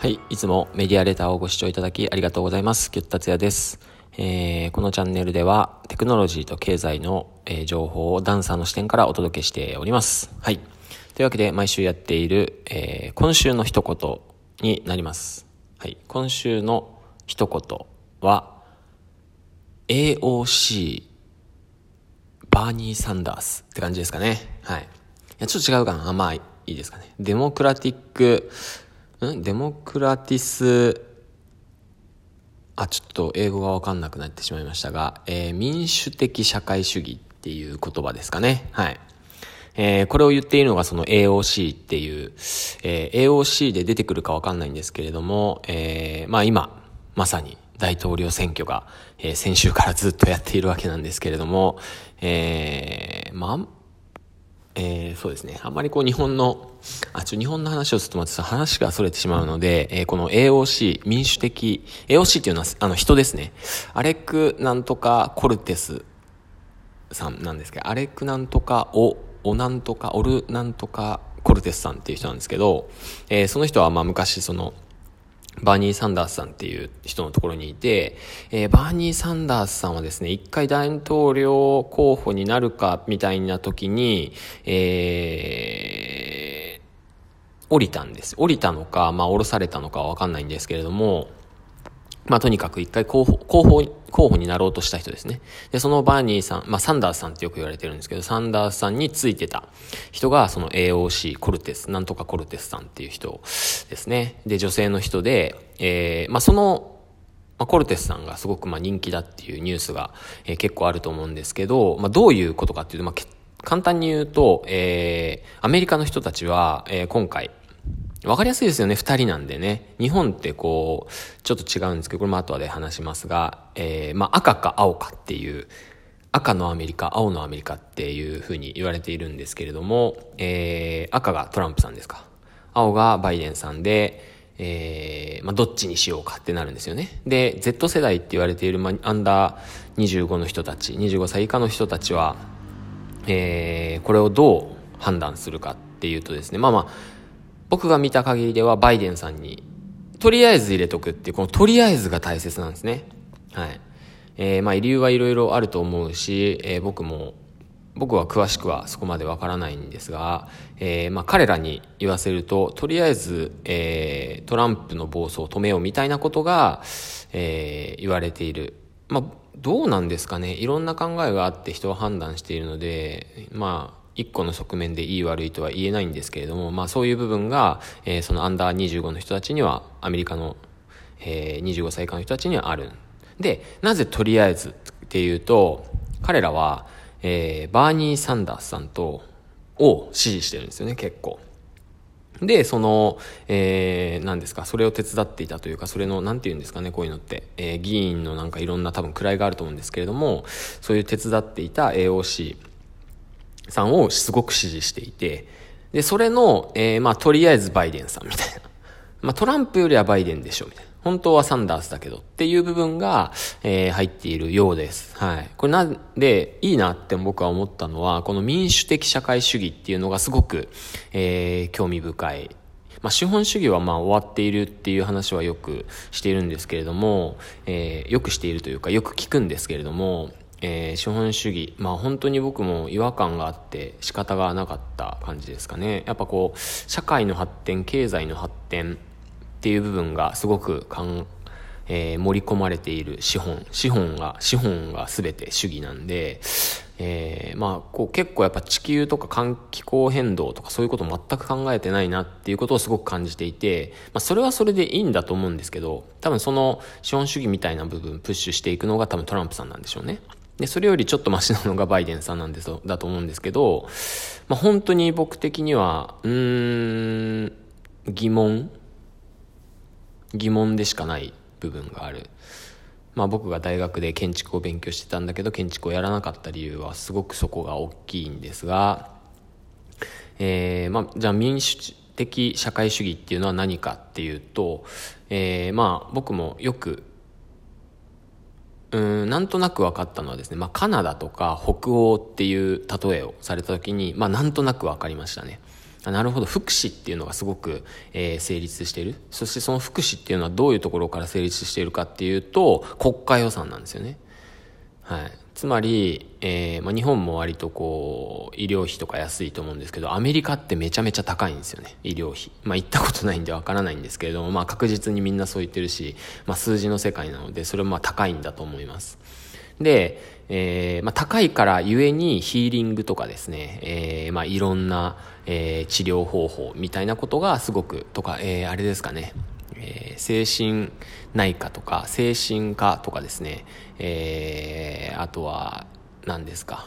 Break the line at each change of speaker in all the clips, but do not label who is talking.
はい、いつもメディアレターをご視聴いただきありがとうございます。キュッタツヤです。えー、このチャンネルではテクノロジーと経済の、えー、情報をダンサーの視点からお届けしております。はい。というわけで毎週やっている、えー、今週の一言になります。はい。今週の一言は AOC バーニー・サンダースって感じですかね。はい。いや、ちょっと違うかな。あまあ、いいですかね。デモクラティックん？デモクラティス、あ、ちょっと英語がわかんなくなってしまいましたが、えー、民主的社会主義っていう言葉ですかね。はい。えー、これを言っているのがその AOC っていう、えー、AOC で出てくるかわかんないんですけれども、えー、まあ今、まさに大統領選挙が、えー、先週からずっとやっているわけなんですけれども、えー、まあ、えー、そうですね。あんまりこう日本の、あ、ちょ、日本の話をするとまた話が逸れてしまうので、えー、この AOC、民主的、AOC っていうのは、あの人ですね。アレクなんとかコルテスさんなんですけど、アレクなんとかオ、オなんとか、オルなんとかコルテスさんっていう人なんですけど、えー、その人はまあ昔その、バーニー・サンダースさんっていう人のところにいて、えー、バーニー・サンダースさんはですね、一回大統領候補になるかみたいな時に、えー、降りたんです。降りたのか、まあ降ろされたのかわかんないんですけれども、まあ、とにかく一回候補、候補、候補になろうとした人ですね。で、そのバーニーさん、まあ、サンダースさんってよく言われてるんですけど、サンダースさんについてた人が、その AOC、コルテス、なんとかコルテスさんっていう人ですね。で、女性の人で、えー、まあ、その、まあ、コルテスさんがすごくまあ人気だっていうニュースが、えー、結構あると思うんですけど、まあ、どういうことかっていうと、まあ、簡単に言うと、えー、アメリカの人たちは、えー、今回、わかりやすいですよね、二人なんでね。日本ってこう、ちょっと違うんですけど、これも後で話しますが、えー、まあ赤か青かっていう、赤のアメリカ、青のアメリカっていうふうに言われているんですけれども、えー、赤がトランプさんですか。青がバイデンさんで、えー、まあ、どっちにしようかってなるんですよね。で、Z 世代って言われている、まあ、アンダー25の人たち、25歳以下の人たちは、えー、これをどう判断するかっていうとですね、まあまあ、僕が見た限りではバイデンさんに、とりあえず入れとくっていう、このとりあえずが大切なんですね。はい。えー、まあ理由はいろいろあると思うし、えー、僕も、僕は詳しくはそこまでわからないんですが、えー、まあ彼らに言わせると、とりあえず、えー、トランプの暴走を止めようみたいなことが、えー、言われている。まあ、どうなんですかね。いろんな考えがあって人は判断しているので、まあ、一個の側面でいい悪いとは言えないんですけれども、まあそういう部分が、えー、そのアンダー25の人たちには、アメリカの、えー、25歳以下の人たちにはある。で、なぜとりあえずっていうと、彼らは、えー、バーニー・サンダースさんと、を支持してるんですよね、結構。で、その、えー、何ですか、それを手伝っていたというか、それの、なんて言うんですかね、こういうのって、えー、議員のなんかいろんな多分位があると思うんですけれども、そういう手伝っていた AOC、さんをすごく支持していて、で、それの、えー、まあ、とりあえずバイデンさんみたいな。まあ、トランプよりはバイデンでしょ、みたいな。本当はサンダースだけどっていう部分が、えー、入っているようです。はい。これなんで、いいなって僕は思ったのは、この民主的社会主義っていうのがすごく、えー、興味深い。まあ、資本主義はまあ終わっているっていう話はよくしているんですけれども、えー、よくしているというか、よく聞くんですけれども、えー、資本主義、まあ本当に僕も違和感があって仕方がなかった感じですかね。やっぱこう、社会の発展、経済の発展っていう部分がすごくかん、えー、盛り込まれている資本、資本が、資本が全て主義なんで、えー、まあこう結構やっぱ地球とか環気候変動とかそういうこと全く考えてないなっていうことをすごく感じていて、まあそれはそれでいいんだと思うんですけど、多分その資本主義みたいな部分プッシュしていくのが多分トランプさんなんでしょうね。で、それよりちょっとマシなのがバイデンさんなんですだと思うんですけど、まあ、本当に僕的には、うん、疑問疑問でしかない部分がある。まあ僕が大学で建築を勉強してたんだけど、建築をやらなかった理由はすごくそこが大きいんですが、えー、まあ、じゃあ民主的社会主義っていうのは何かっていうと、えー、まあ僕もよくうん、なんとなく分かったのはですね、まあ、カナダとか北欧っていう例えをされた時に、まあ、なんとなく分かりましたね。なるほど、福祉っていうのがすごく、えー、成立している。そしてその福祉っていうのはどういうところから成立しているかっていうと、国家予算なんですよね。はい。つまり、えー、まあ、日本も割とこう、医療費とか安いと思うんですけど、アメリカってめちゃめちゃ高いんですよね、医療費。まあ、行ったことないんでわからないんですけれども、まあ、確実にみんなそう言ってるし、まあ、数字の世界なので、それもまあ高いんだと思います。で、えー、まあ、高いからゆえにヒーリングとかですね、えー、まあ、いろんな、えー、治療方法みたいなことがすごく、とか、えー、あれですかね、えー、精神内科とか精神科とかですね、えー、あとは何ですか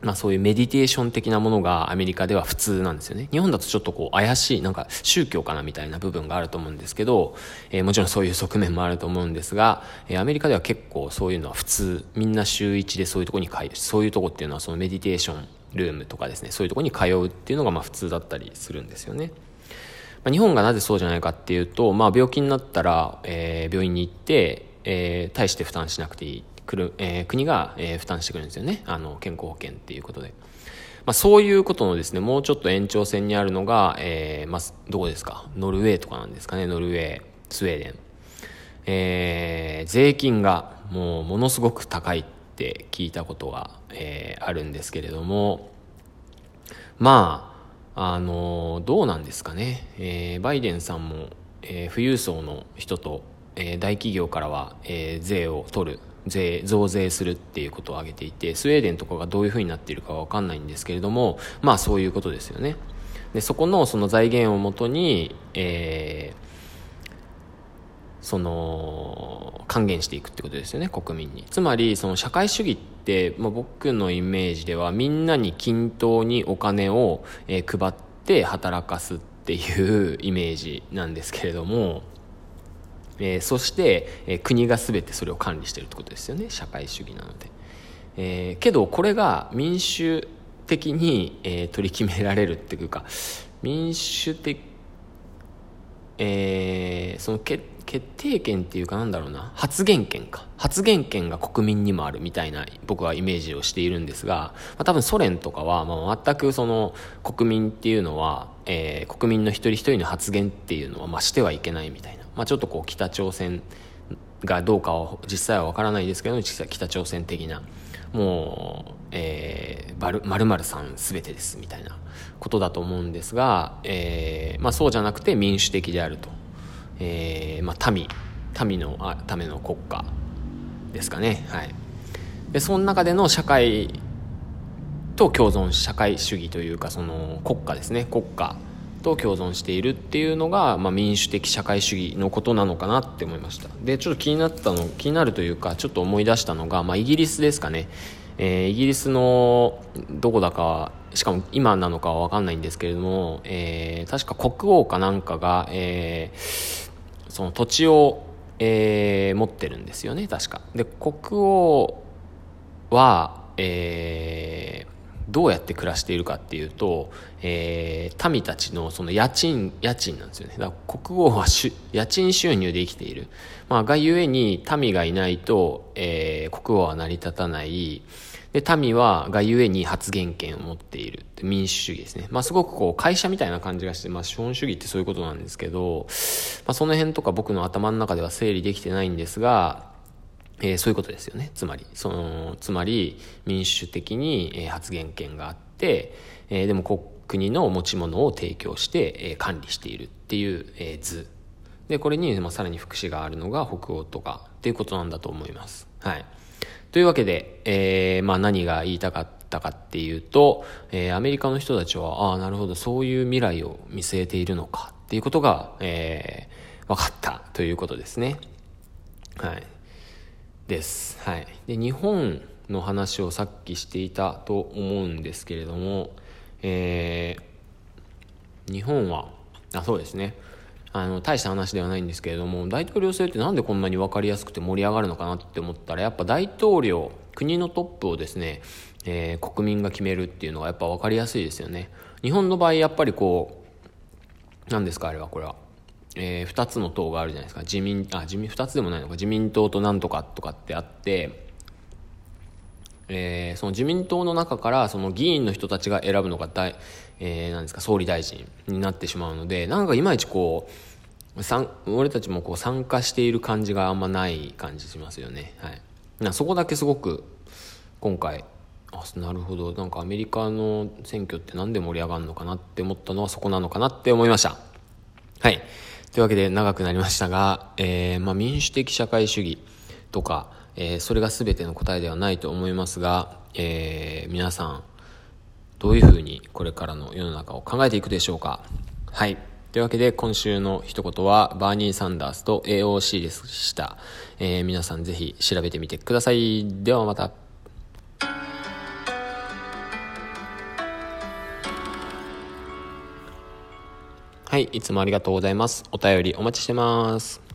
まあそういうメディテーション的なものがアメリカでは普通なんですよね。日本だとちょっとこう怪しい、なんか宗教かなみたいな部分があると思うんですけど、えー、もちろんそういう側面もあると思うんですが、えー、アメリカでは結構そういうのは普通、みんな週一でそういうとこに通う、そういうとこっていうのはそのメディテーションルームとかですね、そういうとこに通うっていうのがまあ普通だったりするんですよね。まあ、日本がなぜそうじゃないかっていうと、まあ病気になったら、えー、病院に行って、えー、大して負担しなくていい。くる、えー、国が、えー、負担してくるんですよね。あの、健康保険っていうことで。まあ、そういうことのですね、もうちょっと延長線にあるのが、えー、まあ、どこですか？ノルウェーとかなんですかね、ノルウェー、スウェーデン。えー、税金がもうものすごく高いって聞いたことが、えー、あるんですけれども、まあ、あの、どうなんですかね。えー、バイデンさんも、えー、富裕層の人と、えー、大企業からは、え、税を取る税増税するっていうことを挙げていてスウェーデンとかがどういうふうになっているかは分かんないんですけれどもまあそういうことですよねでそこのその財源をもとに、えー、その還元していくってことですよね国民に。つまりその社会主義って、まあ、僕のイメージではみんなに均等にお金を、えー、配って働かすっていうイメージなんですけれどもえー、そして、えー、国が全てそれを管理してるってことですよね社会主義なので、えー、けどこれが民主的に、えー、取り決められるっていうか民主的えー、その決決定権っていうかなんだろうな発言権か。発言権が国民にもあるみたいな僕はイメージをしているんですが、まあ、多分ソ連とかは、まあ、全くその国民っていうのは、えー、国民の一人一人の発言っていうのは、まあ、してはいけないみたいな、まあ、ちょっとこう北朝鮮がどうかは実際は分からないですけど実際北朝鮮的なもう、えー、まるさん全てですみたいなことだと思うんですが、えーまあ、そうじゃなくて民主的であると、えーまあ、民民のあための国家ですかね。はい。でその中での社会と共存社会主義というかその国家ですね。国家と共存しているっていうのが、まあ、民主的社会主義のことなのかなって思いました。でちょっと気になったの気になるというかちょっと思い出したのが、まあ、イギリスですかね、えー、イギリスのどこだかしかも今なのかは分かんないんですけれども、えー、確か国王かなんかが、えー、その土地を、えー、持ってるんですよね確かで国王は、えー、どうやって暮らしているかっていうと、えー、民たちのその家賃、家賃なんですよね。だから国王は家賃収入で生きている。まあ、がゆえに民がいないと、えー、国王は成り立たない。で、民は、がゆえに発言権を持っている。民主主義ですね。まあ、すごくこう、会社みたいな感じがして、まあ、資本主義ってそういうことなんですけど、まあ、その辺とか僕の頭の中では整理できてないんですが、えー、そういうことですよね。つまり、その、つまり民主的に、え、発言権があって、えー、でも国の持ち物を提供して、えー、管理しているっていう、えー、図。で、これに、まあ、さらに福祉があるのが北欧とかっていうことなんだと思います。はい。というわけで、えー、まあ何が言いたかったかっていうと、えー、アメリカの人たちは、ああ、なるほど、そういう未来を見据えているのかっていうことが、えー、分かったということですね。はい。です。はい。で、日本の話をさっきしていたと思うんですけれども、えー、日本は、あ、そうですね。あの、大した話ではないんですけれども、大統領制ってなんでこんなに分かりやすくて盛り上がるのかなって思ったら、やっぱ大統領、国のトップをですね、えー、国民が決めるっていうのがやっぱ分かりやすいですよね。日本の場合、やっぱりこう、何ですか、あれは、これは。えー、2つの党があるじゃないですか自民あ自民2つでもないのか自民党となんとかとかってあってえー、その自民党の中からその議員の人たちが選ぶのが大、えー、なんですか総理大臣になってしまうのでなんかいまいちこうさん俺たちもこう参加している感じがあんまない感じしますよね、はい、なそこだけすごく今回あなるほど。なんかアメリカの選挙って何で盛り上がるのかなって思ったのはそこなのかなって思いました。はい。というわけで長くなりましたが、えーまあ、民主的社会主義とかえー、それが全ての答えではないと思いますが、えー、皆さん、どういうふうにこれからの世の中を考えていくでしょうか？はい。というわけで今週の一言はバーニー・サンダースと AOC でした。えー、皆さんぜひ調べてみてください。ではまた。はい、いつもありがとうございます。お便りお待ちしてます。